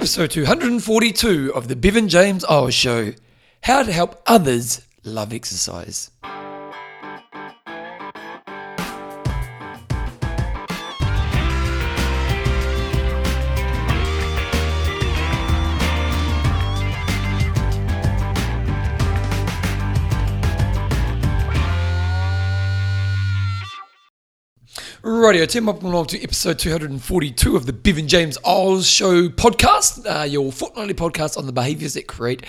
episode 242 of the Bevan James Eyles Show How to Help Others Love Exercise. Radio, Tim, welcome along to episode 242 of the Bevan James Eyles Show podcast, uh, your fortnightly podcast on the behaviours that create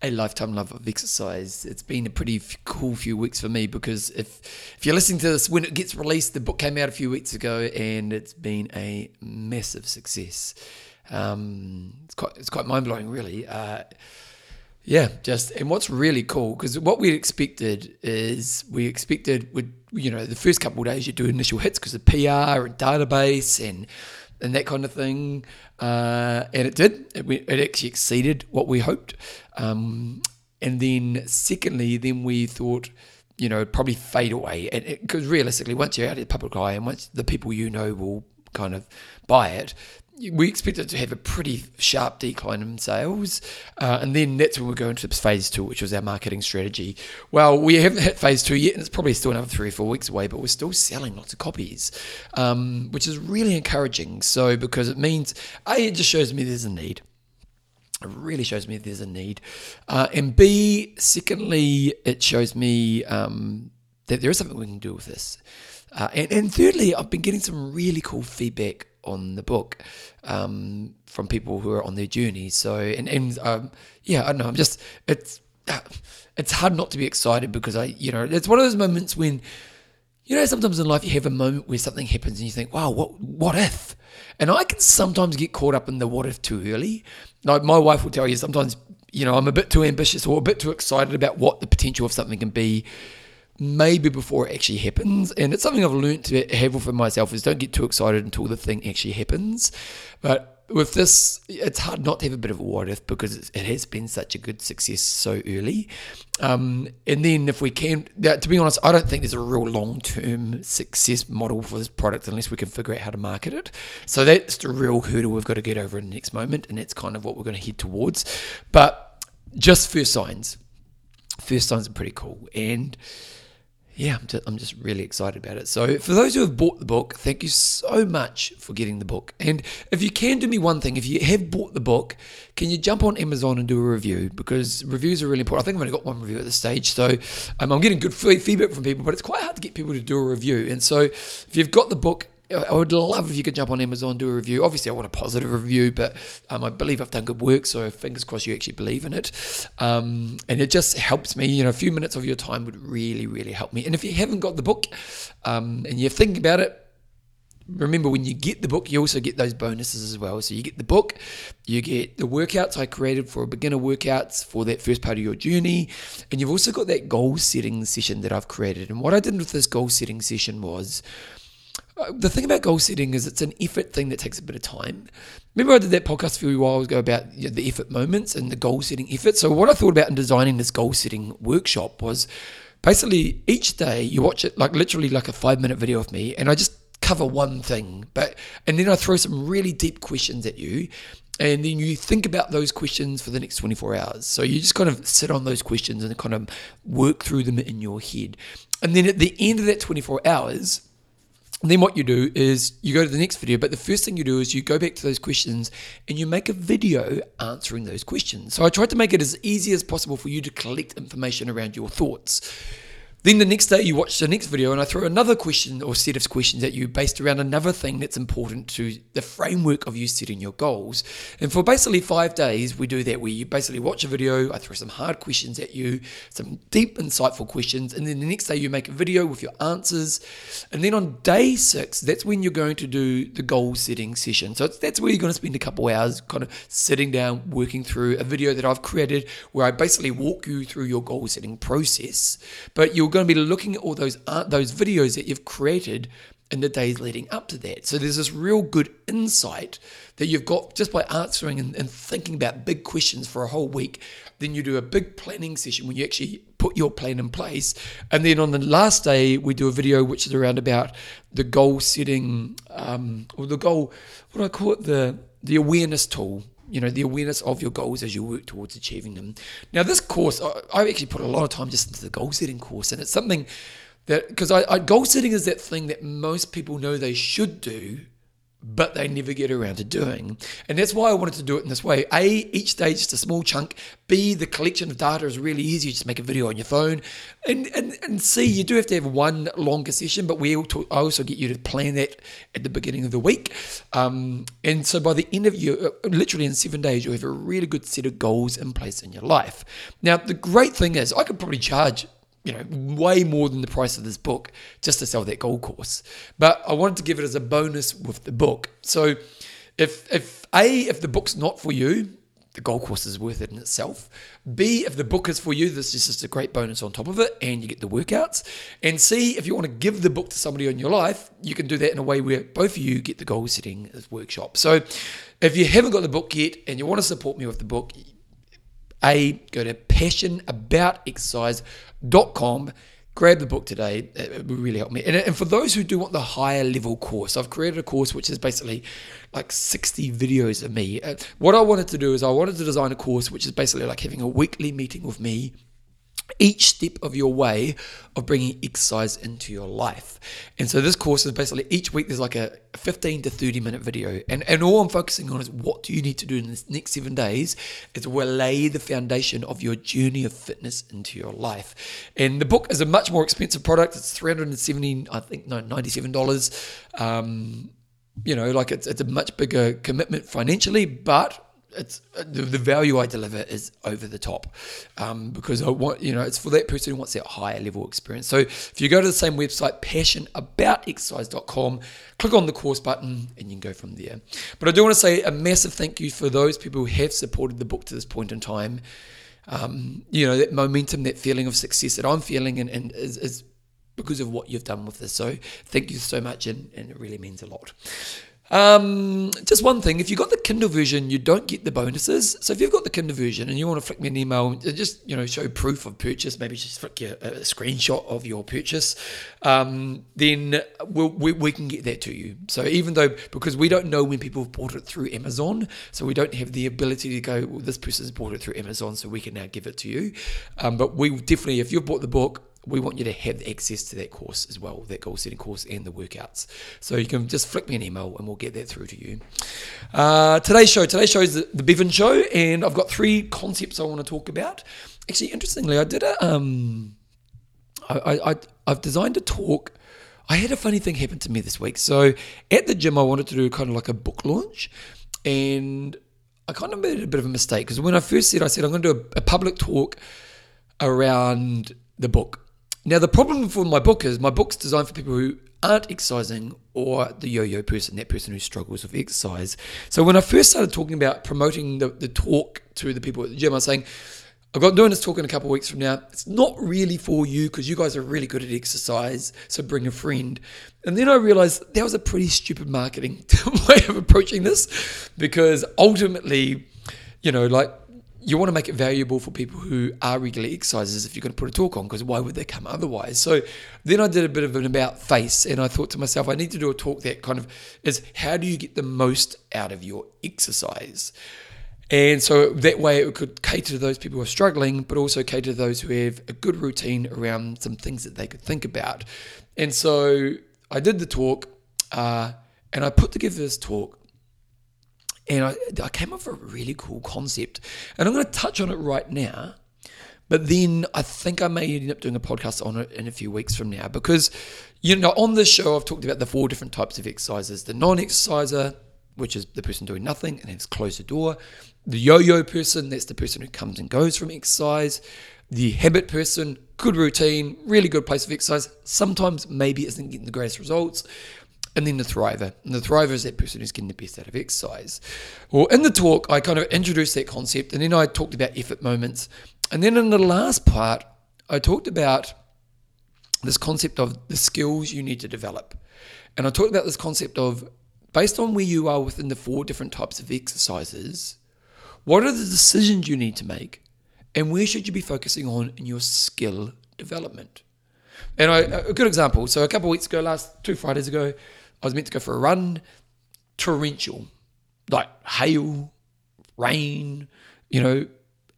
a lifetime love of exercise. It's been a pretty f- cool few weeks for me because if if you're listening to this when it gets released, the book came out a few weeks ago and it's been a massive success. Um, it's quite it's quite mind blowing, really. Uh, yeah, just and what's really cool because what we expected is we expected would you know the first couple of days you do initial hits because of PR and database and and that kind of thing, uh, and it did. It, it actually exceeded what we hoped. Um, and then secondly, then we thought you know it'd probably fade away And because realistically once you're out in the public eye and once the people you know will kind of buy it we expected to have a pretty sharp decline in sales, uh, and then that's when we go into phase two, which was our marketing strategy. Well, we haven't hit phase two yet, and it's probably still another three or four weeks away, but we're still selling lots of copies, um, which is really encouraging. So, because it means, A, it just shows me there's a need. It really shows me there's a need. Uh, and B, secondly, it shows me um, that there is something we can do with this. Uh, and, and thirdly, I've been getting some really cool feedback on the book um, from people who are on their journey. So, and, and um, yeah, I don't know. I'm just it's it's hard not to be excited because I, you know, it's one of those moments when, you know, sometimes in life you have a moment where something happens and you think, wow, what what if? And I can sometimes get caught up in the what if too early. Like my wife will tell you sometimes, you know, I'm a bit too ambitious or a bit too excited about what the potential of something can be maybe before it actually happens. And it's something I've learned to have for myself is don't get too excited until the thing actually happens. But with this, it's hard not to have a bit of a what if because it has been such a good success so early. Um, and then if we can, to be honest, I don't think there's a real long term success model for this product unless we can figure out how to market it. So that's the real hurdle we've got to get over in the next moment. And that's kind of what we're going to head towards. But just first signs. First signs are pretty cool. And yeah, I'm just, I'm just really excited about it. So, for those who have bought the book, thank you so much for getting the book. And if you can do me one thing, if you have bought the book, can you jump on Amazon and do a review? Because reviews are really important. I think I've only got one review at this stage. So, um, I'm getting good feedback from people, but it's quite hard to get people to do a review. And so, if you've got the book, I would love if you could jump on Amazon, do a review. Obviously, I want a positive review, but um, I believe I've done good work, so fingers crossed you actually believe in it. Um, and it just helps me. You know, a few minutes of your time would really, really help me. And if you haven't got the book um, and you're thinking about it, remember when you get the book, you also get those bonuses as well. So you get the book, you get the workouts I created for beginner workouts for that first part of your journey, and you've also got that goal setting session that I've created. And what I did with this goal setting session was the thing about goal setting is it's an effort thing that takes a bit of time. Remember, I did that podcast a few while ago about you know, the effort moments and the goal setting effort. So, what I thought about in designing this goal setting workshop was basically each day you watch it like literally like a five minute video of me, and I just cover one thing, but and then I throw some really deep questions at you. And then you think about those questions for the next 24 hours. So you just kind of sit on those questions and kind of work through them in your head. And then at the end of that 24 hours, and then what you do is you go to the next video, but the first thing you do is you go back to those questions and you make a video answering those questions. So I tried to make it as easy as possible for you to collect information around your thoughts. Then the next day you watch the next video and I throw another question or set of questions at you based around another thing that's important to the framework of you setting your goals. And for basically five days, we do that where you basically watch a video, I throw some hard questions at you, some deep, insightful questions, and then the next day you make a video with your answers. And then on day six, that's when you're going to do the goal setting session. So that's where you're going to spend a couple hours kind of sitting down, working through a video that I've created where I basically walk you through your goal setting process. But you'll going to be looking at all those uh, those videos that you've created in the days leading up to that. So there's this real good insight that you've got just by answering and, and, thinking about big questions for a whole week. Then you do a big planning session when you actually put your plan in place. And then on the last day, we do a video which is around about the goal setting um, or the goal, what do I call it? The the awareness tool you know, the awareness of your goals as you work towards achieving them. Now, this course, I, I actually put a lot of time just into the goal setting course, and it's something that because I, I goal setting is that thing that most people know they should do, but they never get around to doing. And that's why I wanted to do it in this way. A, each stage is a small chunk. B, the collection of data is really easy. You just make a video on your phone. And and, and C, you do have to have one longer session, but we I also get you to plan that at the beginning of the week. Um, and so by the end of you, uh, literally in seven days, you'll have a really good set of goals in place in your life. Now, the great thing is, I could probably charge you know, way more than the price of this book just to sell that gold course. But I wanted to give it as a bonus with the book. So if if A, if the book's not for you, the gold course is worth it in itself. B, if the book is for you, this is just a great bonus on top of it, and you get the workouts. And C, if you want to give the book to somebody in your life, you can do that in a way where both of you get the goal setting workshop. So if you haven't got the book yet and you want to support me with the book, a, go to passionaboutexercise.com. Grab the book today. It will really help me. And, and for those who do want the higher level course, I've created a course which is basically like 60 videos of me. Uh, what I wanted to do is I wanted to design a course which is basically like having a weekly meeting with me each step of your way of bringing exercise into your life. And so this course is basically each week there's like a 15 to 30 minute video. And, and all I'm focusing on is what do you need to do in the next seven days is will lay the foundation of your journey of fitness into your life. And the book is a much more expensive product. It's 370, I think, no, $97. Um, you know, like it's, it's a much bigger commitment financially, but it's the, the, value I deliver is over the top um, because I want you know it's for that person who wants that higher level experience. So if you go to the same website, passionaboutexercise.com, click on the course button and you can go from there. But I do want to say a massive thank you for those people who have supported the book to this point in time. Um, you know that momentum, that feeling of success that I'm feeling, and, and is, is because of what you've done with this. So thank you so much, and, and it really means a lot. Um, just one thing, if you've got the Kindle version, you don't get the bonuses. So if you've got the Kindle version and you want to flick me an email, just you know show proof of purchase, maybe just flick you a, a screenshot of your purchase, um, then we'll, we, we can get that to you. So even though because we don't know when people have bought it through Amazon, so we don't have the ability to go, well, this person's bought it through Amazon, so we can now give it to you. Um, but we definitely, if you've bought the book, we want you to have access to that course as well, that goal setting course and the workouts. So you can just flick me an email and we'll get that through to you. Uh, today's show, today's show is the, the Bevan Show, and I've got three concepts I want to talk about. Actually, interestingly, I did a, um, I, I, I've designed a talk. I had a funny thing happen to me this week. So at the gym, I wanted to do kind of like a book launch, and I kind of made a bit of a mistake because when I first said, I said I'm going to do a, a public talk around the book now, the problem for my book is my book's designed for people who aren't exercising or the yo yo person, that person who struggles with exercise. So, when I first started talking about promoting the, the talk to the people at the gym, I was saying, I've got doing this talk in a couple of weeks from now. It's not really for you because you guys are really good at exercise. So bring a friend. And then I realized that was a pretty stupid marketing way of approaching this because ultimately, you know, like you want to make it valuable for people who are regular exercisers if you're going to put a talk on because why would they come otherwise? So then i did a bit of an about face and i thought to myself i need to do a talk that kind of is how do you get the most out of your exercise? And so that way it could cater to those people who are struggling but also cater to those who have a good routine around some things that they could think about. And so i did the talk uh, and i put together this talk and I, I came up with a really cool concept. And I'm going to touch on it right now. But then I think I may end up doing a podcast on it in a few weeks from now because, you know, on this show, I've talked about the four different types of exercises the non exerciser, which is the person doing nothing and has closed the door, the yo yo person, that's the person who comes and goes from exercise, the habit person, good routine, really good place of exercise, sometimes maybe isn't getting the greatest results, and then the thriver. And the thriver is that person who's getting the best out of exercise. Well, in the talk, I kind of introduced that concept, and then I talked about effort moments. And then in the last part, I talked about this concept of the skills you need to develop. And I talked about this concept of based on where you are within the four different types of exercises, what are the decisions you need to make? And where should you be focusing on in your skill development? And I, a good example. So a couple of weeks ago, last two Fridays ago, I was meant to go for a run, torrential, like hail, rain, you know,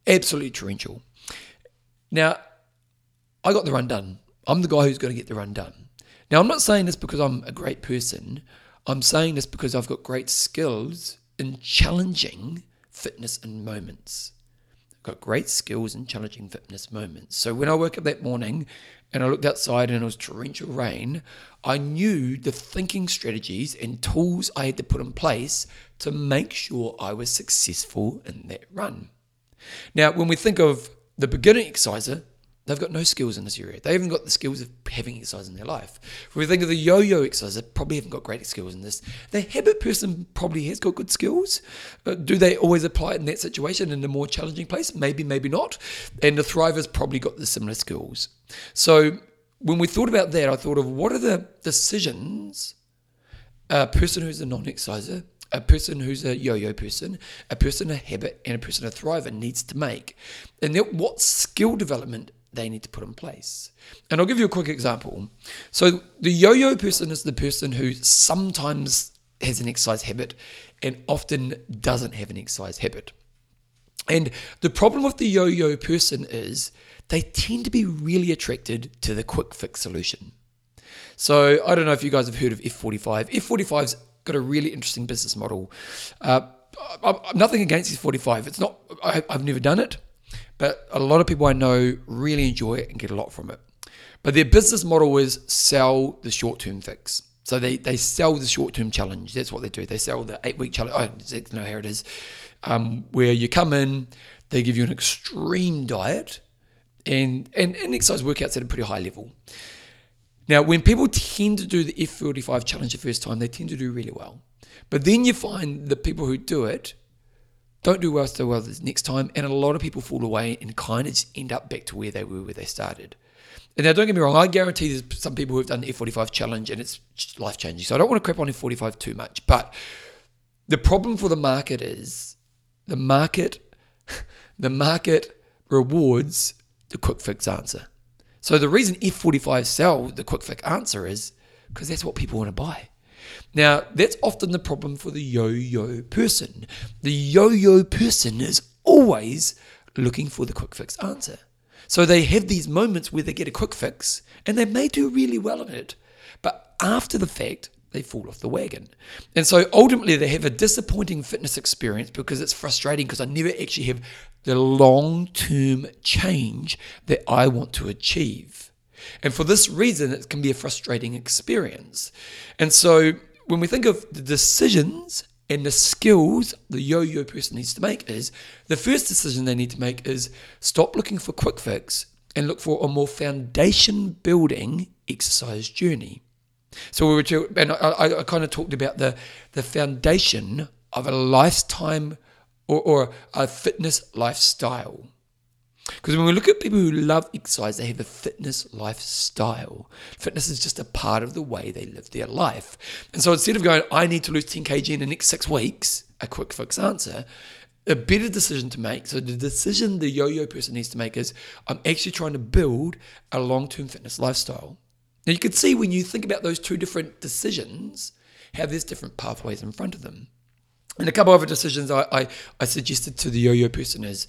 absolutely torrential. Now, I got the run done. I'm the guy who's going to get the run done. Now, I'm not saying this because I'm a great person. I'm saying this because I've got great skills in challenging fitness and moments. I've got great skills in challenging fitness moments. So when I woke up that morning and I looked outside and it was torrential rain, I knew the thinking strategies and tools I had to put in place to make sure I was successful in that run. Now, when we think of the beginner exerciser, They've got no skills in this area. They haven't got the skills of having exercise in their life. When we think of the yo-yo exercise, they probably haven't got great skills in this. The habit person probably has got good skills. Uh, do they always apply it in that situation in a more challenging place? Maybe, maybe not. And the thriver's probably got the similar skills. So when we thought about that, I thought of what are the decisions a person who's a non-exerciser a person who's a yo-yo person, a person a habit, and a person a thriver needs to make. And then what skill development they need to put in place. And I'll give you a quick example. So the yo-yo person is the person who sometimes has an exercise habit and often doesn't have an exercise habit. And the problem with the yo-yo person is they tend to be really attracted to the quick fix solution. So I don't know if you guys have heard of F45. F45's got a really interesting business model. Uh, I'm nothing against F45. It's not. I, I've never done it. But a lot of people I know really enjoy it and get a lot from it. But their business model is sell the short term fix. So they, they sell the short term challenge. That's what they do. They sell the eight week challenge. Oh, know how it is. Um, where you come in, they give you an extreme diet and, and, and exercise workouts at a pretty high level. Now, when people tend to do the F45 challenge the first time, they tend to do really well. But then you find the people who do it don't do well so well this next time, and a lot of people fall away and kind of just end up back to where they were where they started. And now, don't get me wrong, I guarantee there's some people who have done the F45 challenge and it's life changing. So I don't want to crap on F45 too much. But the problem for the market is the market, the market rewards the quick fix answer. So the reason F45 sell the quick fix answer is because that's what people want to buy. Now, that's often the problem for the yo yo person. The yo yo person is always looking for the quick fix answer. So they have these moments where they get a quick fix and they may do really well in it. But after the fact, they fall off the wagon. And so ultimately, they have a disappointing fitness experience because it's frustrating because I never actually have the long term change that I want to achieve. And for this reason, it can be a frustrating experience. And so when we think of the decisions and the skills the yo-yo person needs to make is the first decision they need to make is stop looking for quick fix and look for a more foundation building exercise journey. So we were, and I, I kind of talked about the the foundation of a lifetime or, or a fitness lifestyle. Because when we look at people who love exercise, they have a fitness lifestyle. Fitness is just a part of the way they live their life. And so instead of going, I need to lose 10 kg in the next six weeks, a quick fix answer, a better decision to make. So the decision the yo-yo person needs to make is, I'm actually trying to build a long-term fitness lifestyle. Now you can see when you think about those two different decisions, how there's different pathways in front of them. And a couple of other decisions I, I, I suggested to the yo-yo person is,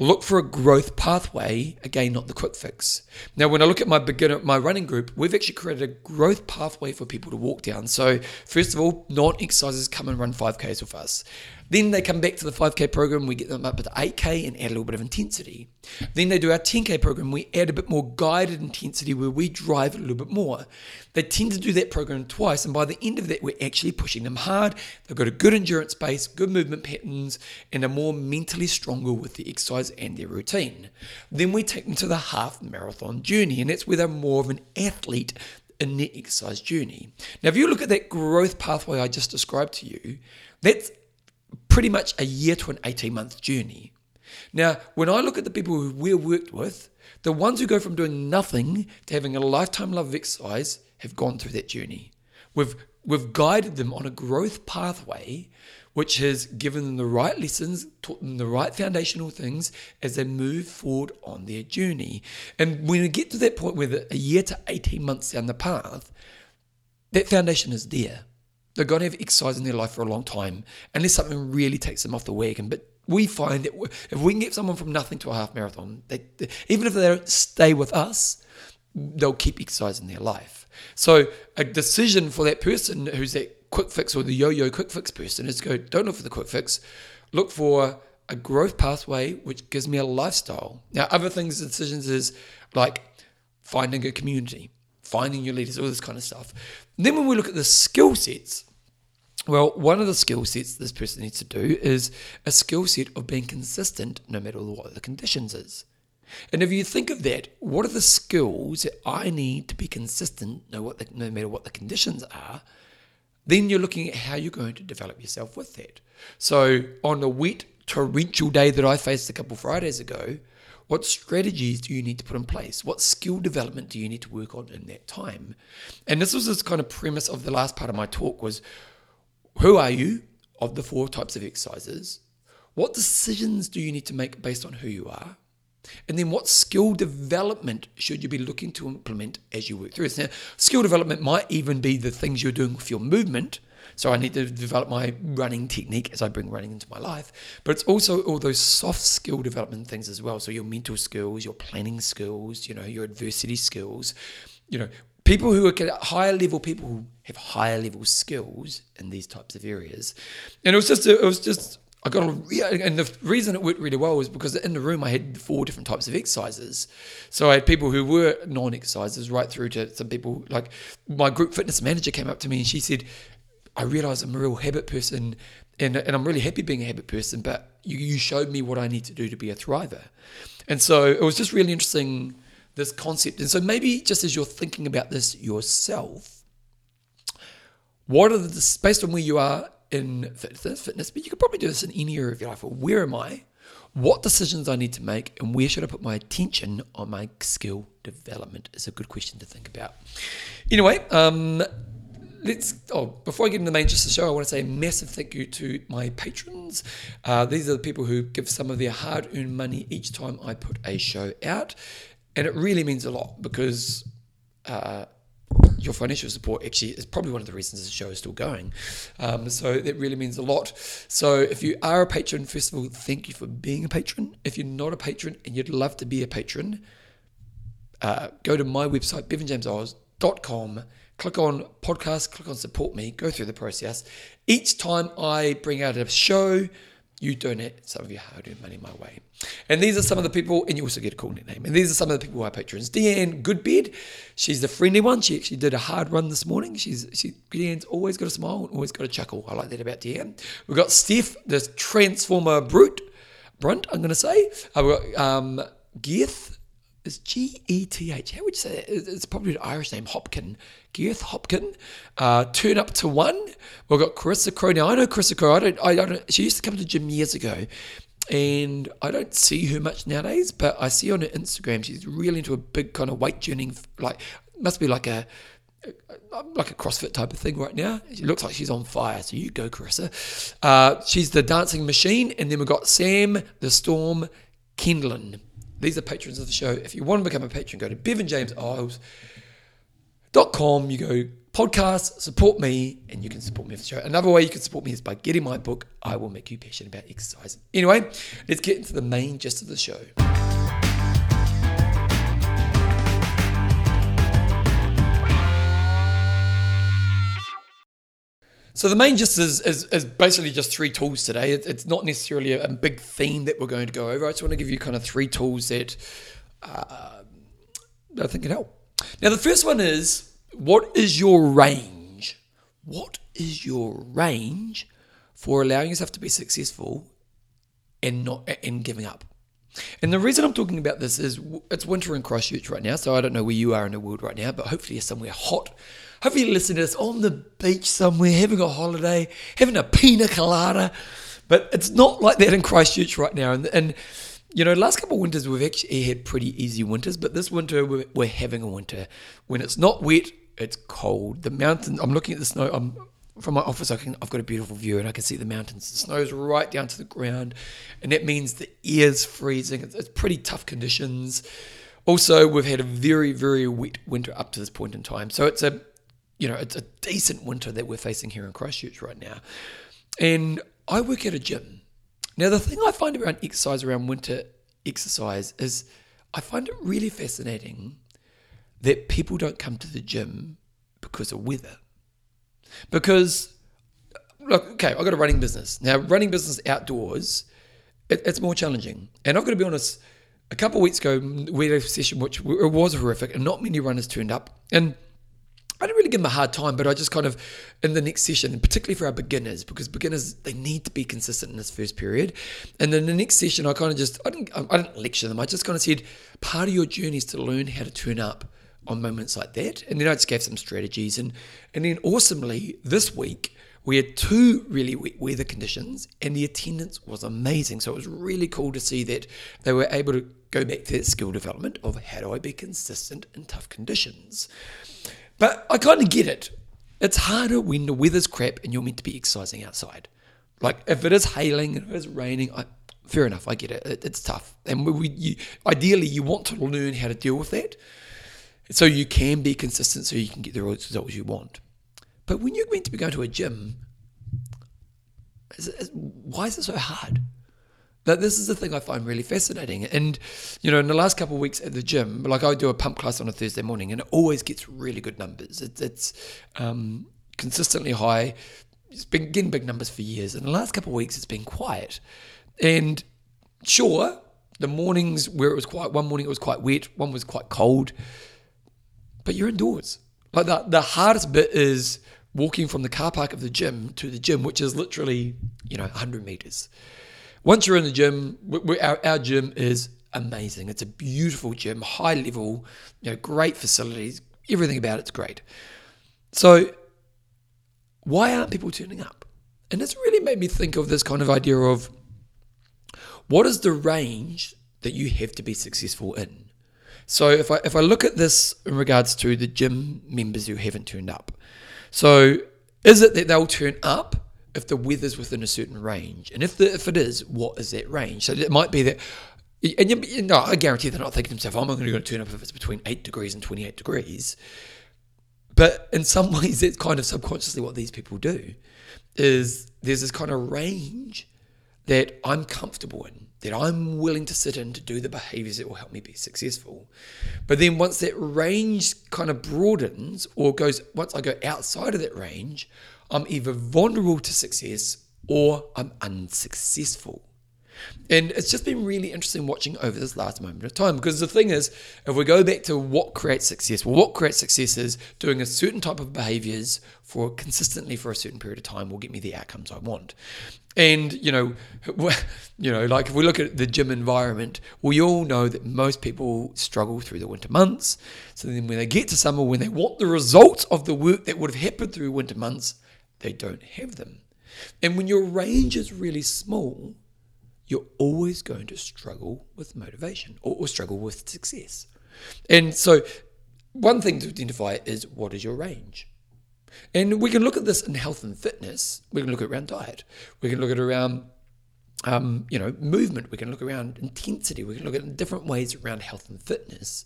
look for a growth pathway again not the quick fix. Now when i look at my beginner my running group we've actually created a growth pathway for people to walk down. So first of all non-exercisers come and run 5ks with us then they come back to the 5K program, we get them up to 8K and add a little bit of intensity. Then they do our 10K program, we add a bit more guided intensity where we drive a little bit more. They tend to do that program twice, and by the end of that, we're actually pushing them hard. They've got a good endurance base, good movement patterns, and are more mentally stronger with the exercise and their routine. Then we take them to the half marathon journey, and that's where they're more of an athlete in their exercise journey. Now, if you look at that growth pathway I just described to you, that's pretty much a year to an 18 month journey. Now, when I look at the people who we've worked with, the ones who go from doing nothing to having a lifetime love of exercise have gone through that journey. We've, we've guided them on a growth pathway which has given them the right lessons, taught them the right foundational things as they move forward on their journey. And when we get to that point where a year to 18 months down the path, that foundation is there. They're going to have exercise in their life for a long time, unless something really takes them off the wagon. But we find that if we can get someone from nothing to a half marathon, they, they, even if they don't stay with us, they'll keep exercising their life. So a decision for that person who's that quick fix or the yo-yo quick fix person is go, don't look for the quick fix, look for a growth pathway which gives me a lifestyle. Now, other things, decisions is like finding a community, finding your leaders, all this kind of stuff. Then when we look at the skill sets, well, one of the skill sets this person needs to do is a skill set of being consistent no matter what the conditions is. And if you think of that, what are the skills that I need to be consistent no, what the, no matter what the conditions are? Then you're looking at how you're going to develop yourself with that. So on a wet torrential day that I faced a couple Fridays ago, what strategies do you need to put in place? What skill development do you need to work on in that time? And this was this kind of premise of the last part of my talk was who are you of the four types of exercises? What decisions do you need to make based on who you are? And then what skill development should you be looking to implement as you work through this? Now, skill development might even be the things you're doing with your movement so I need to develop my running technique as I bring running into my life. But it's also all those soft skill development things as well. So your mental skills, your planning skills, you know, your adversity skills, you know, people who are at higher level, people who have higher level skills in these types of areas. And it was just, it was just, I got a, and the reason it worked really well was because in the room I had four different types of exercises. So I had people who were non-exercises right through to some people like my group fitness manager came up to me and she said, I realize I'm a real habit person and, and I'm really happy being a habit person, but you, you showed me what I need to do to be a thriver. And so it was just really interesting, this concept. And so maybe just as you're thinking about this yourself, what are the, based on where you are in fitness, fitness, but you could probably do this in any area of your life. Where am I? What decisions I need to make, and where should I put my attention on my skill development is a good question to think about. Anyway, um, let's oh before I get into the main just the show, I want to say a massive thank you to my patrons. Uh, these are the people who give some of their hard-earned money each time I put a show out, and it really means a lot because. Uh, your financial support actually is probably one of the reasons the show is still going. Um, so that really means a lot. So if you are a patron, first of all, thank you for being a patron. If you're not a patron and you'd love to be a patron, uh, go to my website, bevanjameseyles.com click on podcast, click on support me, go through the process. Each time I bring out a show, you donate some of your hard earned money my way. And these are some of the people, and you also get a cool nickname. And these are some of the people who are patrons. Deanne Goodbed, she's the friendly one. She actually did a hard run this morning. She's she Deanne's always got a smile and always got a chuckle. I like that about Deanne. We've got Steph, the Transformer Brute, Brunt, I'm going to say. I've got um, Geeth, is G E T H. How would you say that? It's probably an Irish name, Hopkin. Gareth Hopkin. Uh, turn up to one. We've got Carissa Crow. Now I know Carissa Crow. I don't. I don't. She used to come to the gym years ago, and I don't see her much nowadays. But I see on her Instagram she's really into a big kind of weight journeying. Like must be like a like a CrossFit type of thing right now. She looks like she's on fire. So you go, Carissa. Uh, she's the dancing machine, and then we've got Sam the Storm Kendlin. These are patrons of the show. If you want to become a patron, go to bevanjameseyles.com. You go podcast, support me, and you can support me for the show. Another way you can support me is by getting my book, I Will Make You Passionate About Exercise. Anyway, let's get into the main gist of the show. So the main gist is, is, is basically just three tools today. It, it's not necessarily a, a, big theme that we're going to go over. I just want to give you kind of three tools that uh, I think can help. Now the first one is what is your range? What is your range for allowing yourself to be successful and not and giving up? And the reason I'm talking about this is it's winter in Christchurch right now, so I don't know where you are in the world right now, but hopefully you're somewhere hot Hopefully you listen to this on the beach somewhere, having a holiday, having a pina colada. But it's not like that in Christchurch right now. And, and you know, last couple of winters we've actually had pretty easy winters, but this winter we're, we're having a winter when it's not wet, it's cold. The mountains. I'm looking at the snow. I'm from my office. I can. I've got a beautiful view, and I can see the mountains. The snow's right down to the ground, and that means the air's freezing. It's, it's pretty tough conditions. Also, we've had a very, very wet winter up to this point in time. So it's a you know, it's a decent winter that we're facing here in Christchurch right now. And I work at a gym. Now, the thing I find around exercise, around winter exercise, is I find it really fascinating that people don't come to the gym because of weather. Because, look, okay, I've got a running business. Now, running business outdoors, it, it's more challenging. And I've got to be honest, a couple of weeks ago, we had a session which it was horrific, and not many runners turned up. And I didn't really give them a hard time, but I just kind of, in the next session, particularly for our beginners, because beginners, they need to be consistent in this first period. And then the next session, I kind of just, I didn't, I didn't lecture them. I just kind of said, part of your journey is to learn how to turn up on moments like that. And then I just gave some strategies. And, and then awesomely, this week, we had two really wet weather conditions, and the attendance was amazing. So it was really cool to see that they were able to go back to that skill development of how do I be consistent in tough conditions. But I kind of get it. It's harder when the weather's crap and you're meant to be exercising outside. Like if it is hailing and it is raining, I, fair enough, I get it. it it's tough, and we, you, ideally you want to learn how to deal with that, so you can be consistent, so you can get the results you want. But when you're meant to be going to a gym, is is, why is it so hard? That this is the thing I find really fascinating. And, you know, in the last couple of weeks at the gym, like I do a pump class on a Thursday morning and it always gets really good numbers. It's, it's um, consistently high. It's been getting big numbers for years. And the last couple of weeks, it's been quiet. And sure, the mornings where it was quite, one morning it was quite wet, one was quite cold, but you're indoors. Like the, the hardest bit is walking from the car park of the gym to the gym, which is literally, you know, 100 meters. Once you're in the gym, our, our gym is amazing. It's a beautiful gym, high level, you know, great facilities. Everything about it's great. So, why aren't people turning up? And this really made me think of this kind of idea of what is the range that you have to be successful in? So if I if I look at this in regards to the gym members who haven't turned up, so is it that they'll turn up if the weather's within a certain range, and if the, if it is, what is that range? So it might be that, and you, you know, I guarantee they're not thinking to themselves, oh, "I'm only going to turn up if it's between eight degrees and 28 degrees." But in some ways, it's kind of subconsciously what these people do. Is there's this kind of range that I'm comfortable in, that I'm willing to sit in to do the behaviors that will help me be successful. But then once that range kind of broadens or goes, once I go outside of that range, I'm either vulnerable to success or I'm unsuccessful. And it's just been really interesting watching over this last moment of time because the thing is, if we go back to what creates success, well, what creates success is doing a certain type of behaviors for consistently for a certain period of time will get me the outcomes I want. And you know, you know, like if we look at the gym environment, we all know that most people struggle through the winter months. So then, when they get to summer, when they want the results of the work that would have happened through winter months, they don't have them. And when your range is really small, you're always going to struggle with motivation or, or, struggle with success. And so, one thing to identify is what is your range? And we can look at this in health and fitness. We can look at around diet. We can look at around um, you know, movement. We can look around intensity. We can look at different ways around health and fitness.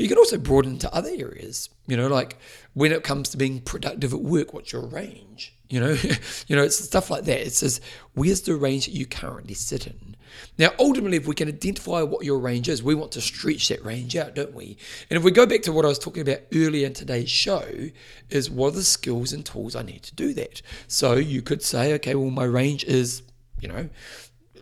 But you can also broaden to other areas. You know, like when it comes to being productive at work, what's your range? You know, you know, it's stuff like that. It says, where's the range that you currently sit in? Now, ultimately, if we can identify what your range is, we want to stretch that range out, don't we? And if we go back to what I was talking about earlier in today's show, is what are the skills and tools I need to do that? So you could say, okay, well, my range is, you know,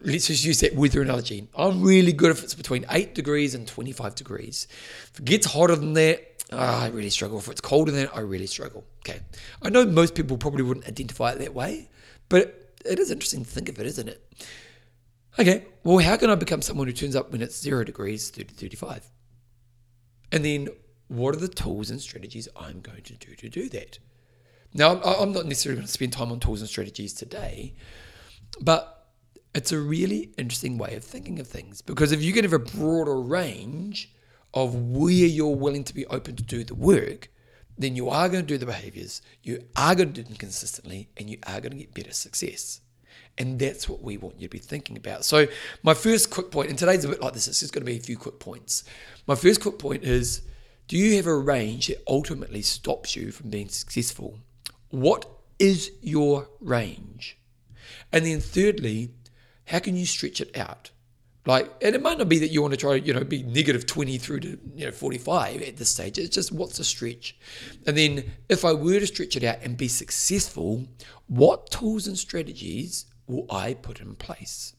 let's just use that weather analogy. I'm really good if it's between 8 degrees and 25 degrees. If it gets hotter than that, oh, I really struggle. If it's colder than that, I really struggle. Okay. I know most people probably wouldn't identify it that way, but it is interesting to think of it, isn't it? Okay, well, how can I become someone who turns up when it's 0 degrees, 30 35? And then what are the tools and strategies I'm going to do to do that? Now, I'm not necessarily going to spend time on tools and strategies today, but it's a really interesting way of thinking of things because if you can have a broader range of where you're willing to be open to do the work, then you are going to do the behaviors, you are going to do them consistently, and you are going to get better success. And that's what we want you to be thinking about. So, my first quick point, and today's a bit like this, it's just going to be a few quick points. My first quick point is do you have a range that ultimately stops you from being successful? What is your range? And then, thirdly, how can you stretch it out? Like, and it might not be that you want to try, you know, be negative 20 through to, you know, 45 at this stage. It's just what's a stretch? And then if I were to stretch it out and be successful, what tools and strategies will I put in place?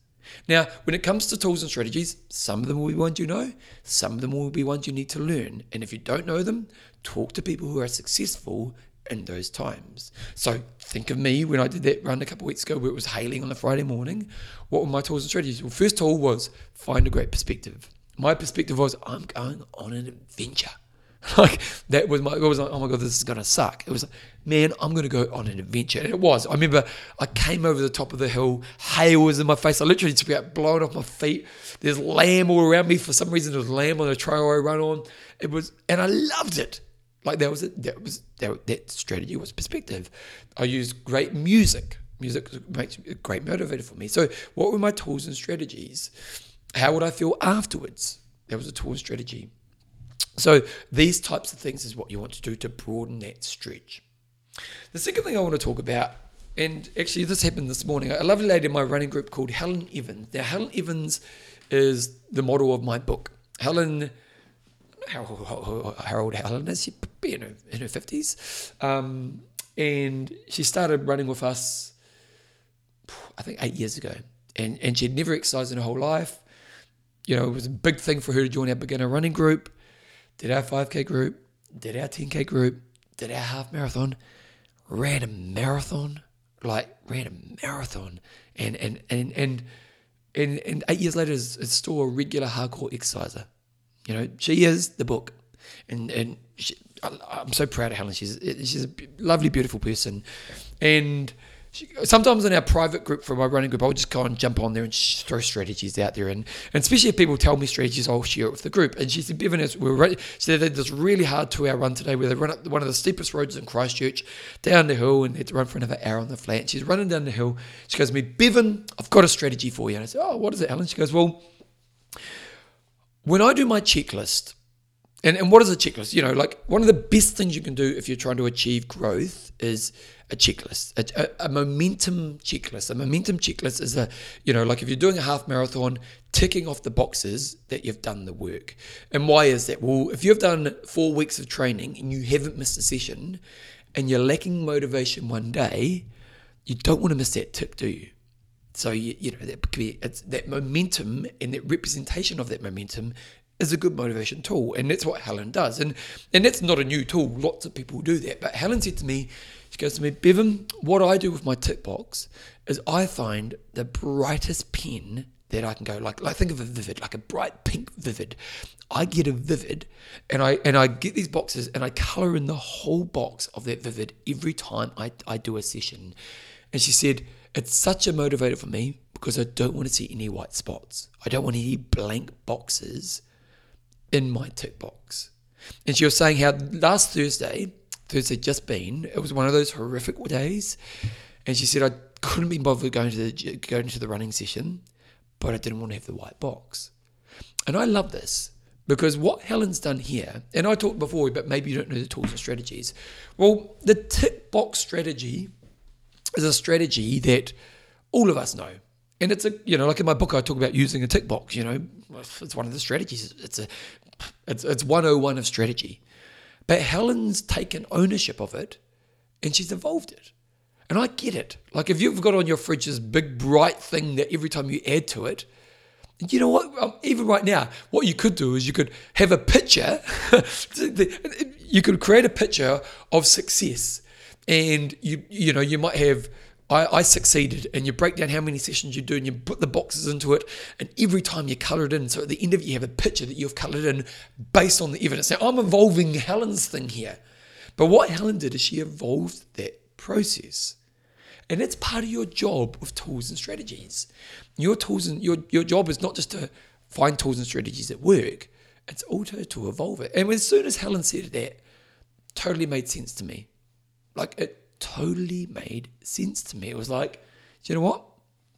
Now, when it comes to tools and strategies, some of them will be ones you know, some of them will be ones you need to learn. And if you don't know them, talk to people who are successful in those times. So think of me when I did that run a couple of weeks ago where it was hailing on a Friday morning. What were my tools and strategies? Well, first tool was find a great perspective. My perspective was I'm going on an adventure. Like that was my. It was like, oh my god, this is gonna suck. It was like, man, I'm gonna go on an adventure, and it was. I remember I came over the top of the hill, hail was in my face. I literally just got blown off my feet. There's lamb all around me. For some reason, there was lamb on the trail I run on. It was, and I loved it. Like that was it. That was that, that strategy was perspective. I used great music. Music makes a great motivator for me. So, what were my tools and strategies? How would I feel afterwards? That was a tool and strategy. So these types of things is what you want to do to broaden that stretch. The second thing I want to talk about, and actually this happened this morning, a lovely lady in my running group called Helen Evans. Now Helen Evans is the model of my book. Helen, how, how old Helen is? She in her, in her 50s. Um, and she started running with us, I think eight years ago. And, and she'd never exercised in her whole life. You know, it was a big thing for her to join our beginner running group did our 5K group, did our 10K group, did our half marathon, ran a marathon, like ran a marathon, and and and and and, and eight years later is, is still a regular hardcore exerciser. You know, she is the book, and and she, I, am so proud of Helen. She's she's a lovely, beautiful person, and sometimes in our private group for my running group, I'll just go and jump on there and throw strategies out there. And, and especially if people tell me strategies, I'll share it with the group. And she said, Bevan, we were, she said, this really hard two hour run today where they run up one of the steepest roads in Christchurch down the hill and they had to run for another hour on the flat. And she's running down the hill. She goes to me, Bevan, I've got a strategy for you. And I said, Oh, what is it, Helen? She goes, Well, when I do my checklist, and, and what is a checklist? You know, like one of the best things you can do if you're trying to achieve growth is a checklist, a, a, a, momentum checklist. A momentum checklist is a, you know, like if you're doing a half marathon, ticking off the boxes that you've done the work. And why is that? Well, if you've done four weeks of training and you haven't missed a session and you're lacking motivation one day, you don't want to miss that tick, do you? So you, you know that be, it's that momentum and that representation of that momentum is a good motivation tool. And that's what Helen does. And and that's not a new tool. Lots of people do that. But Helen said to me, she goes to me, Bevan, what I do with my tick box is I find the brightest pen that I can go like like think of a vivid, like a bright pink vivid. I get a vivid and I and I get these boxes and I colour in the whole box of that vivid every time I, I do a session. And she said, It's such a motivator for me because I don't want to see any white spots. I don't want any blank boxes in my tick box. And she was saying how last Thursday, Thursday just been, it was one of those horrific days. And she said, I couldn't be bothered going to the going to the running session, but I didn't want to have the white box. And I love this because what Helen's done here, and I talked before, but maybe you don't know the tools and strategies. Well, the tick box strategy is a strategy that all of us know. And it's a, you know, like in my book, I talk about using a tick box, you know, it's one of the strategies. It's a, it's, it's 101 of strategy. But Helen's taken ownership of it and she's evolved it. And I get it. Like if you've got on your fridge this big bright thing that every time you add to it, you know what? Um, even right now, what you could do is you could have a picture. you could create a picture of success, and you you know you might have I, I, succeeded, and you break down how many sessions you do, and you put the boxes into it, and every time you color it in. So at the end of it, you have a picture that you've colored in based on the evidence. Now I'm evolving Helen's thing here, but what Helen did is she evolved that process, and it's part of your job with tools and strategies. Your tools and your your job is not just to find tools and strategies that work; it's also to evolve it. And as soon as Helen said that, totally made sense to me. Like it totally made sense to me. It was like, you know what?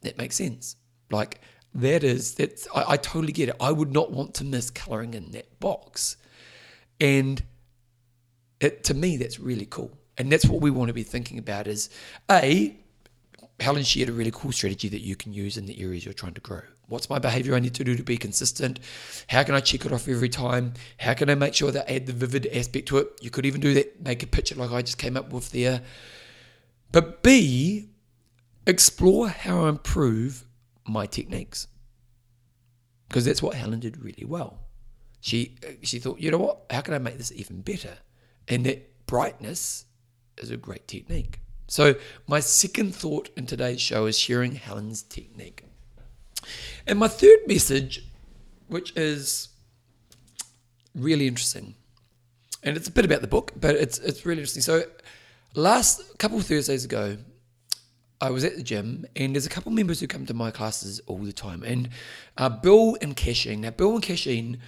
That makes sense. Like that is that's I, I totally get it. I would not want to miss coloring in that box. And it to me that's really cool. And that's what we want to be thinking about is A, Helen shared a really cool strategy that you can use in the areas you're trying to grow. What's my behavior I need to do to be consistent? How can I check it off every time? How can I make sure that I add the vivid aspect to it? You could even do that, make a picture like I just came up with there. But B, explore how I improve my techniques. Because that's what Helen did really well. She uh, she thought, you know what? How can I make this even better? And that brightness is a great technique. So my second thought in today's show is sharing Helen's technique. And my third message, which is really interesting, and it's a bit about the book, but it's it's really interesting. So last couple of Thursdays ago, I was at the gym, and there's a couple of members who come to my classes all the time, and uh, Bill and Cashin. Now, Bill and Cashin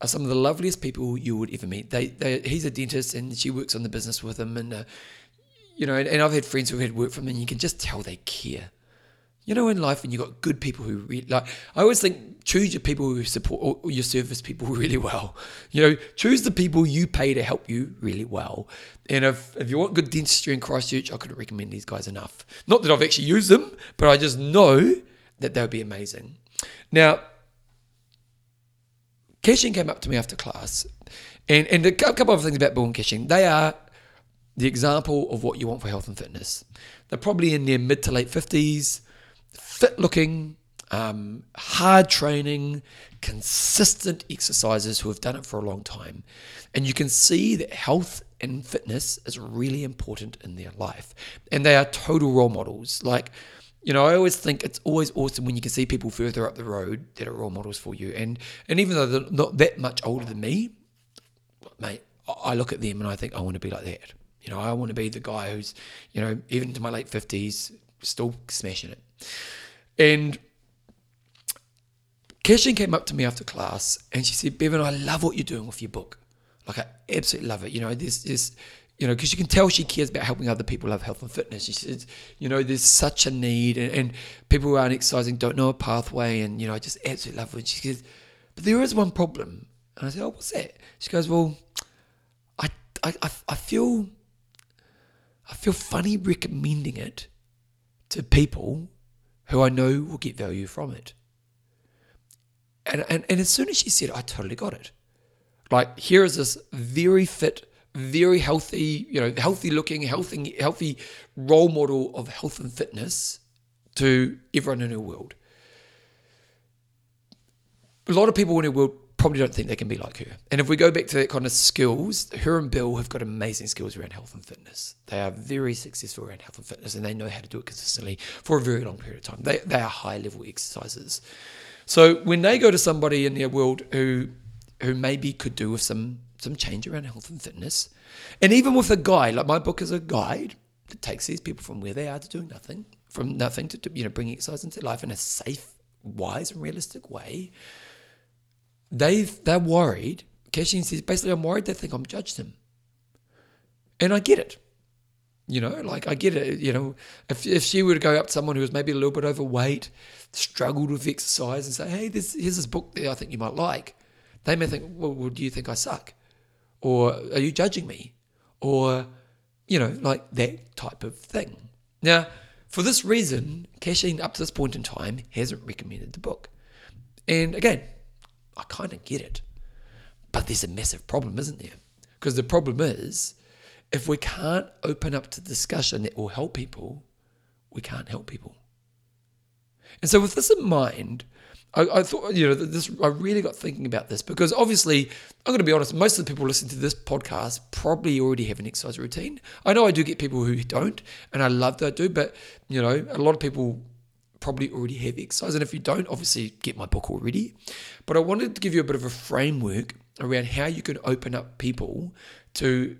are some of the loveliest people you would ever meet. They, they he's a dentist, and she works on the business with him, and uh, you know, and, and, I've had friends who've had work from them, and you can just tell they care. You know, in life, when you've got good people who really like, I always think choose your people who support or your service people really well. You know, choose the people you pay to help you really well. And if, if you want good dentistry in Christchurch, I couldn't recommend these guys enough. Not that I've actually used them, but I just know that they would be amazing. Now, Cashin came up to me after class, and, and a couple of things about Bill and Cashin. They are the example of what you want for health and fitness. They're probably in their mid to late 50s fit looking, um, hard training, consistent exercises who have done it for a long time. And you can see that health and fitness is really important in their life. And they are total role models. Like, you know, I always think it's always awesome when you can see people further up the road that are role models for you. And and even though they're not that much older than me, mate, I look at them and I think I want to be like that. You know, I want to be the guy who's, you know, even to my late fifties, still smashing it. And Kirsten came up to me after class and she said, Bevan, I love what you're doing with your book. Like, I absolutely love it. You know, there's this, you know, because you can tell she cares about helping other people have health and fitness. She says, you know, there's such a need, and, and people who aren't exercising don't know a pathway, and, you know, I just absolutely love it. she says, but there is one problem. And I said, oh, what's that? She goes, well, I, I, I feel, I feel funny recommending it to people who I know will get value from it. And, and, and as soon as she said I totally got it. Like, here is this very fit, very healthy, you know, healthy looking, healthy, healthy role model of health and fitness to everyone in her world. A lot of people in her world probably don't think they can be like her. And if we go back to that kind of skills, her and Bill have got amazing skills around health and fitness. They are very successful around health and fitness and they know how to do it consistently for a very long period of time. They, they are high level exercises. So when they go to somebody in their world who who maybe could do with some some change around health and fitness, and even with a guide, like my book is a guide that takes these people from where they are to doing nothing, from nothing to you know bringing exercise into life in a safe, wise, and realistic way they they're worried. Cashin says basically, I'm worried they think I'm judged them, and I get it. You know, like I get it. You know, if if she were to go up to someone who was maybe a little bit overweight, struggled with exercise, and say, "Hey, this here's this book that I think you might like," they may think, "Well, well do you think I suck?" Or are you judging me? Or, you know, like that type of thing. Now, for this reason, Cashin up to this point in time hasn't recommended the book. And again, I kind of get it. But there's a massive problem, isn't there? Because the problem is, if we can't open up to discussion that will help people, we can't help people. And so, with this in mind, I, I, thought, you know, this. I really got thinking about this because obviously, I'm going to be honest. Most of the people listening to this podcast probably already have an exercise routine. I know I do get people who don't, and I love that I do. But you know, a lot of people probably already have exercise. And if you don't, obviously get my book already. But I wanted to give you a bit of a framework around how you can open up people to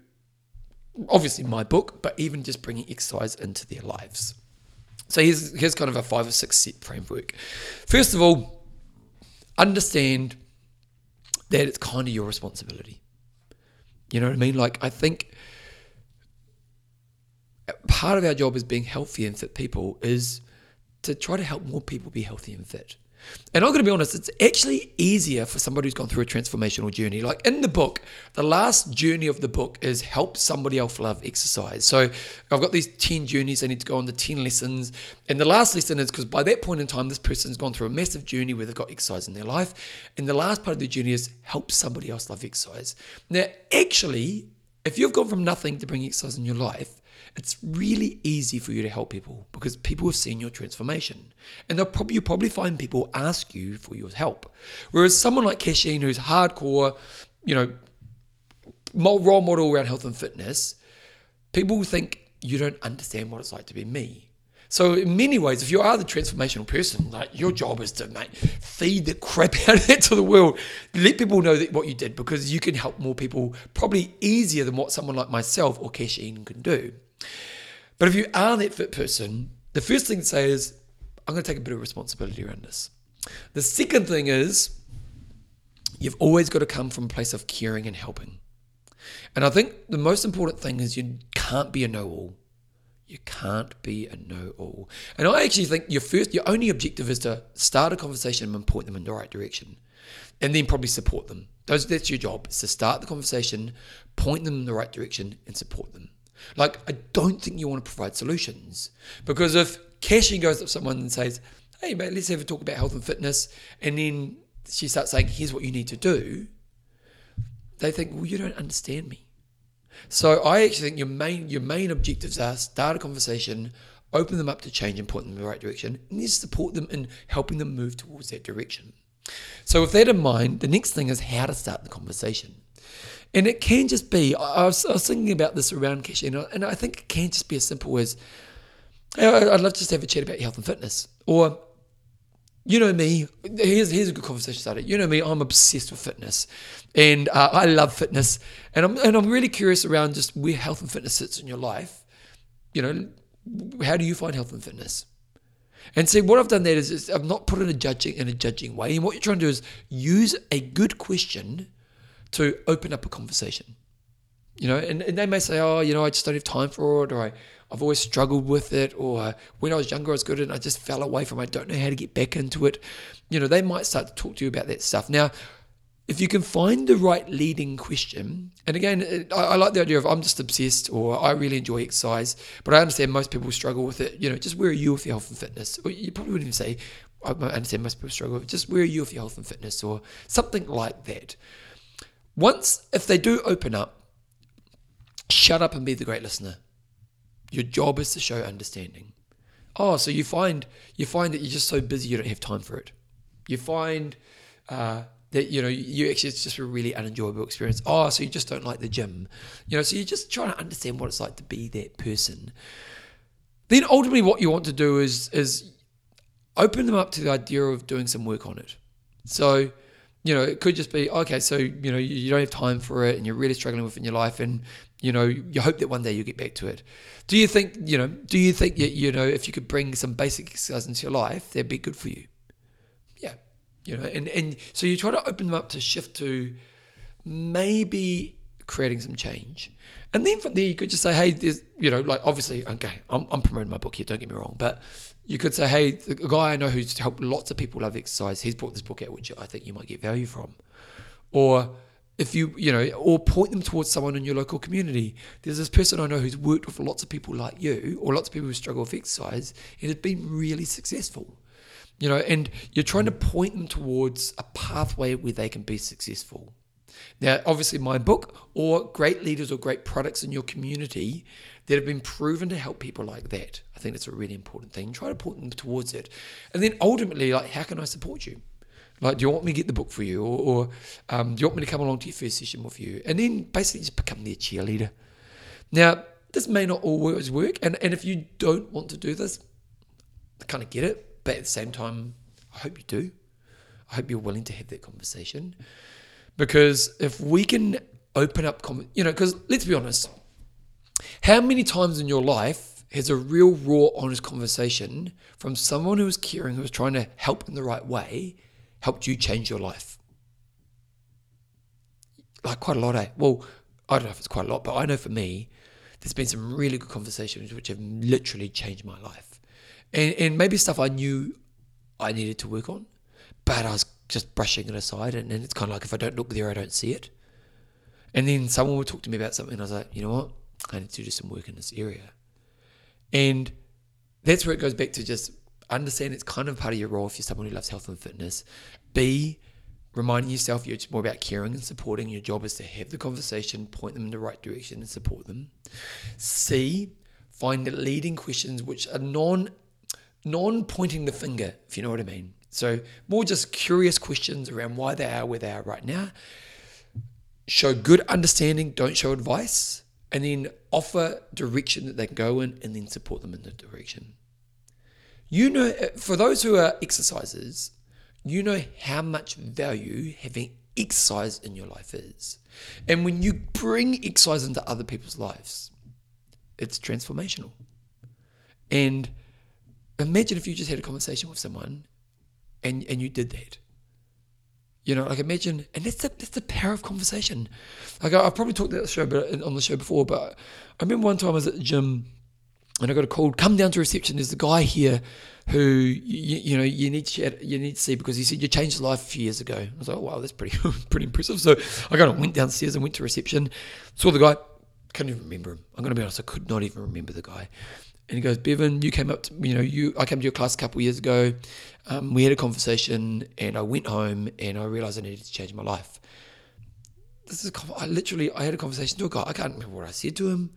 obviously my book, but even just bringing exercise into their lives. So here's, here's kind of a five or six step framework. First of all, understand that it's kind of your responsibility. You know what I mean? Like, I think part of our job as being healthy and fit people is to try to help more people be healthy and fit. And I'm going to be honest, it's actually easier for somebody who's gone through a transformational journey. Like in the book, the last journey of the book is help somebody else love exercise. So I've got these 10 journeys I need to go on, the 10 lessons. And the last lesson is because by that point in time, this person's gone through a massive journey where they've got exercise in their life. And the last part of the journey is help somebody else love exercise. Now, actually, if you've gone from nothing to bring exercise in your life, it's really easy for you to help people because people have seen your transformation. And they'll probably you probably find people ask you for your help. Whereas someone like Kasheen, who's hardcore, you know, role model around health and fitness, people think you don't understand what it's like to be me. So in many ways, if you are the transformational person, like your job is to mate, feed the crap out of that to the world. Let people know that what you did because you can help more people probably easier than what someone like myself or Kasheen can do. But if you are that fit person, the first thing to say is, I'm going to take a bit of responsibility around this. The second thing is, you've always got to come from a place of caring and helping. And I think the most important thing is you can't be a know all. You can't be a know all. And I actually think your first, your only objective is to start a conversation and point them in the right direction. And then probably support them. Those, that's your job, is to start the conversation, point them in the right direction, and support them. Like, I don't think you want to provide solutions. Because if Cashy goes up to someone and says, hey, mate, let's have a talk about health and fitness, and then she starts saying, here's what you need to do, they think, well, you don't understand me. So I actually think your main your main objectives are start a conversation, open them up to change and point them in the right direction, and then support them in helping them move towards that direction. So with that in mind, the next thing is how to start the conversation. And it can just be, I was, I was thinking about this around Kesh, and I think it can just be as simple as, I'd love to just have a chat about health and fitness. Or, you know me, here's, here's a good conversation starter. You know me, I'm obsessed with fitness. And uh, I love fitness. And I'm, and I'm really curious around just where health and fitness sits in your life. You know, how do you find health and fitness? And see, what I've done there is, is I've not put in a judging in a judging way. And what you're trying to do is use a good question to open up a conversation. You know, and, and they may say, oh, you know, I just don't have time for it, or I, I've always struggled with it, or when I was younger, I was good at and I just fell away from it. I don't know how to get back into it. You know, they might start to talk to you about that stuff. Now, if you can find the right leading question, and again, I, I, like the idea of I'm just obsessed or I really enjoy exercise, but I understand most people struggle with it. You know, just where are you with your health and fitness? Or you probably wouldn't even say, I understand most people struggle, just where are you with your health and fitness or something like that. Once, if they do open up, shut up and be the great listener. Your job is to show understanding. Oh, so you find you find that you're just so busy you don't have time for it. You find uh, that you know you actually it's just a really unenjoyable experience. Oh, so you just don't like the gym, you know. So you're just trying to understand what it's like to be that person. Then ultimately, what you want to do is is open them up to the idea of doing some work on it. So you know, it could just be okay. So you know, you, don't have time for it, and you're really struggling with it in your life, and you know, you hope that one day you get back to it. Do you think, you know, do you think that you know, if you could bring some basic exercise into your life, that'd be good for you? Yeah, you know, and and so you try to open them up to shift to maybe creating some change. And then from there, you could just say, hey, there's, you know, like obviously, okay, I'm, I'm promoting my book here, don't get me wrong, but you could say, hey, the guy I know who's helped lots of people love exercise, he's brought this book out, which I think you might get value from. Or if you, you know, or point them towards someone in your local community. There's this person I know who's worked with lots of people like you, or lots of people who struggle with exercise, and has been really successful. You know, and you're trying to point them towards a pathway where they can be successful. Now, obviously, my book or great leaders or great products in your community that have been proven to help people like that. I think that's a really important thing. Try to point them towards it. And then ultimately, like, how can I support you? Like, do you want me to get the book for you? Or, or um, do you want me to come along to your first session with you? And then basically just become their cheerleader. Now, this may not always work. And, and if you don't want to do this, I kind of get it. But at the same time, I hope you do. I hope you're willing to have that conversation. Because if we can open up, com- you know, because let's be honest, how many times in your life has a real raw, honest conversation from someone who is caring, who is trying to help in the right way, helped you change your life? Like quite a lot, eh? Well, I don't know if it's quite a lot, but I know for me, there's been some really good conversations which have literally changed my life. And, and maybe stuff I knew I needed to work on. but I was just brushing it aside. And, and it's kind of like if I don't look there, I don't see it. And then someone would talk to me about something, and I was like, you know what? I need to do some work in this area. And that's where it goes back to just understand it's kind of part of your role if you're someone who loves health and fitness. B, reminding yourself you're more about caring and supporting. Your job is to have the conversation, point them in the right direction, and support them. C, find the leading questions which are non non pointing the finger, if you know what I mean. So more just curious questions around why they are where they are right now. Show good understanding, don't show advice, and then offer direction that they can go in and then support them in the direction. You know, uh, for those who are exercisers, you know how much value having exercise in your life is. And when you bring exercise into other people's lives, it's transformational. And imagine if you just had a conversation with someone and, and you did that. You know, like imagine, and that's the, that's the power of conversation. Like I, have probably talked the show, but on the show before, but I remember one time I was at the gym and I got a call. Come down to reception. There's a guy here who you, you know you need to chat, you need to see because he said you changed life a few years ago. I was like, oh, wow, that's pretty pretty impressive. So I kind of went downstairs and went to reception, saw the guy. Can't even remember him. I'm going to be honest. I could not even remember the guy. And he goes, Bevan, you came up to, you know, you, I came to your class a couple years ago. Um, we had a conversation and I went home and I realized I needed to change my life. This is, I literally, I had a conversation to a guy. I can't remember what I said to him,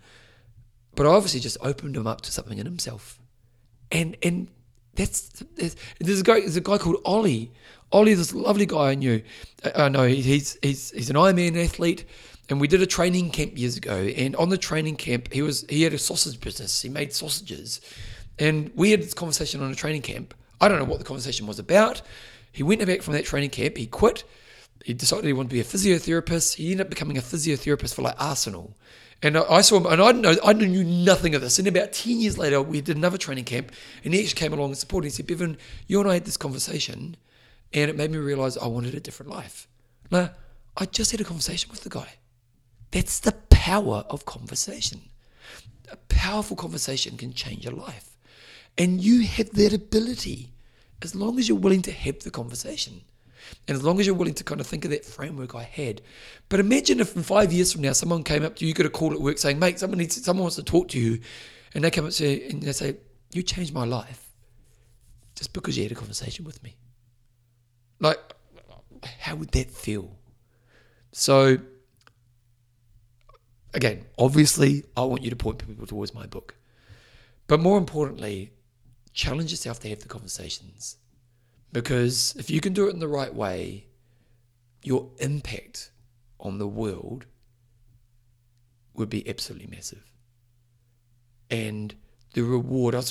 but I obviously just opened him up to something in himself. And, and that's, there's a guy, there's a guy called Ollie. Ollie, is this lovely guy I knew. I, I know he's, he's, he's an Ironman athlete and we did a training camp years ago. And on the training camp, he was he had a sausage business. He made sausages, and we had this conversation on a training camp. I don't know what the conversation was about. He went back from that training camp. He quit. He decided he wanted to be a physiotherapist. He ended up becoming a physiotherapist for like Arsenal. And I saw him, and I know I knew nothing of this. And about ten years later, we did another training camp, and he actually came along and supported. He said, "Bevan, you and I had this conversation, and it made me realize I wanted a different life." Now, I just had a conversation with the guy. That's the power of conversation. A powerful conversation can change your life. And you have that ability as long as you're willing to have the conversation. And as long as you're willing to kind of think of that framework I had. But imagine if in five years from now someone came up to you, you got a call at work saying, mate, someone needs someone wants to talk to you, and they come up to you and they say, You changed my life just because you had a conversation with me. Like, how would that feel? So Again, obviously, I want you to point people towards my book. But more importantly, challenge yourself to have the conversations. Because if you can do it in the right way, your impact on the world would be absolutely massive. And the reward, I,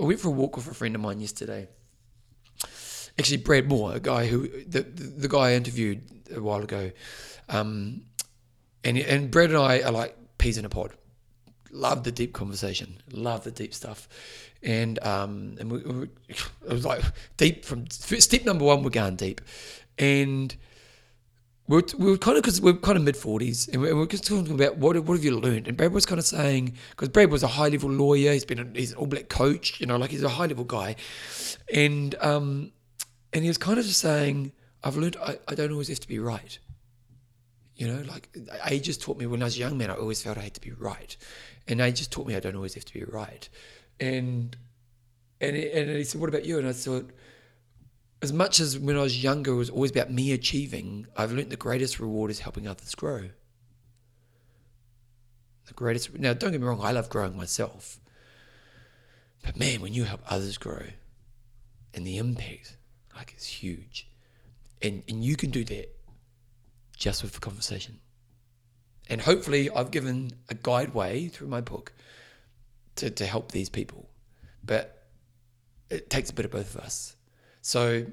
went for a walk with a friend of mine yesterday. Actually, Brad Moore, a guy who, the, the, the guy I interviewed a while ago, um, and and Brad and I are like peas in a pod. Love the deep conversation. Love the deep stuff. And um, and we, we, it was like deep from step number one. We're going deep, and we are we kind of because we're kind of mid forties, and we we're just talking about what what have you learned. And Brad was kind of saying because Brad was a high level lawyer. He's been a, he's an all black coach. You know, like he's a high level guy, and um, and he was kind of just saying, I've learned I, I don't always have to be right. You know, like age just taught me when I was a young man, I always felt I had to be right, and age just taught me I don't always have to be right. And and and he said, "What about you?" And I thought, as much as when I was younger, it was always about me achieving. I've learned the greatest reward is helping others grow. The greatest. Now, don't get me wrong, I love growing myself, but man, when you help others grow, and the impact, like, it's huge, and and you can do that just with the conversation. And hopefully, I've given a guide way through my book to, to help these people. But it takes a bit of both of us. So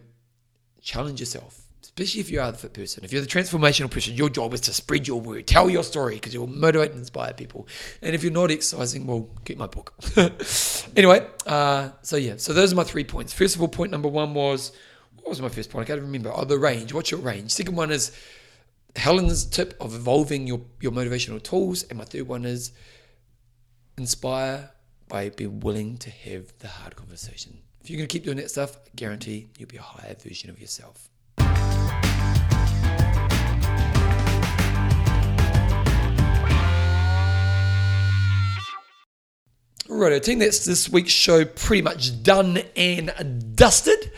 challenge yourself, especially if you are the fit person. If you're the transformational person, your job is to spread your word, tell your story because you'll motivate and inspire people. And if you're not exercising, well, get my book. anyway, uh, so yeah, so those are my three points. First of all, point number one was what was my first point? I can't remember. Oh, the range. What's your range? Second one is Helen's tip of evolving your, your motivational tools. And my third one is inspire by being willing to have the hard conversation. If you're going to keep doing that stuff, I guarantee you'll be a higher version of yourself. Right, I think that's this week's show pretty much done and dusted.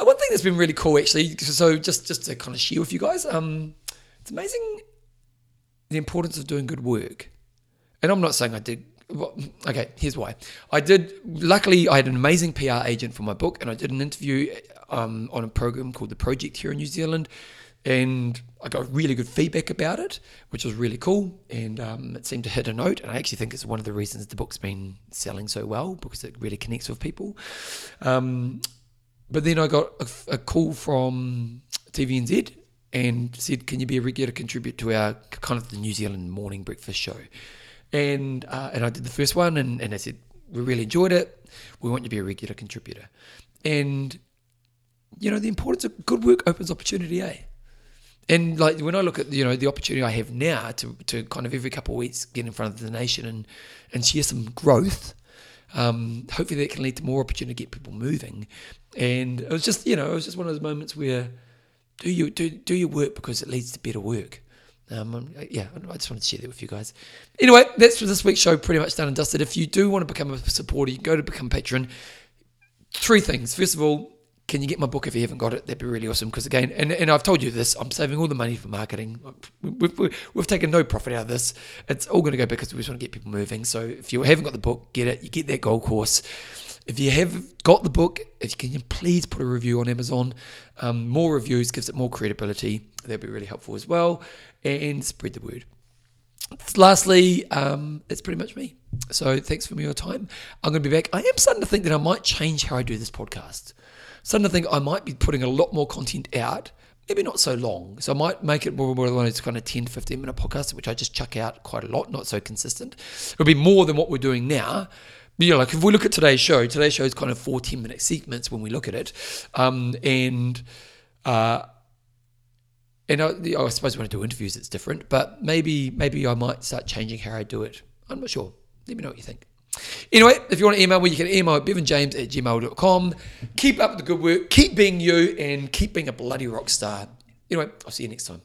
Uh, one thing that's been really cool, actually, so just just to kind of share with you guys, um, it's amazing the importance of doing good work. And I'm not saying I did. Well, okay, here's why. I did. Luckily, I had an amazing PR agent for my book, and I did an interview um, on a program called The Project here in New Zealand and I got really good feedback about it, which was really cool. And um, it seemed to hit a note. And I actually think it's one of the reasons the book's been selling so well because it really connects with people. Um, but then I got a, a, call from TVNZ and said, "Can you be a regular contributor to our kind of the New Zealand morning breakfast show?" And uh, and I did the first one, and, and I said, "We really enjoyed it. We want you to be a regular contributor." And you know, the importance of good work opens opportunity, eh? and like when I look at you know the opportunity I have now to to kind of every couple of weeks get in front of the nation and and share some growth, um, hopefully that can lead to more opportunity to get people moving. And it was just you know it was just one of those moments where do you do do your work because it leads to better work. Um, yeah, I just wanted to share that with you guys. Anyway, that's for this week's show. Pretty much done and dusted. If you do want to become a supporter, you go to become patron. Three things. First of all, can you get my book if you haven't got it? That'd be really awesome. Because again, and, and I've told you this, I'm saving all the money for marketing. We've, we've, we've taken no profit out of this. It's all going to go because we just want to get people moving. So if you haven't got the book, get it. You get that gold course. If you have got the book, if you can please put a review on Amazon. Um, more reviews gives it more credibility. That'd be really helpful as well. And spread the word. Lastly, um, pretty much me. So thanks for your time. I'm going to be back. I am starting to think that I might change how I do this podcast starting to think I might be putting a lot more content out, maybe not so long. So I might make it more, of those kind of 10, 15 minute podcasts, which I just chuck out quite a lot, not so consistent. It'll be more than what we're doing now. You know, like if we look at today's show, today's show is kind of 14 minute segments when we look at it. Um, and, uh, and I, I suppose when I do interviews, it's different, but maybe maybe I might start changing how I do it. I'm not sure. Let me know what you think. Anyway, if you want to email me, you can email at bevanjames at gmail.com. Keep up the good work, keep being you, and keep being a bloody rock star. Anyway, I'll see you next time.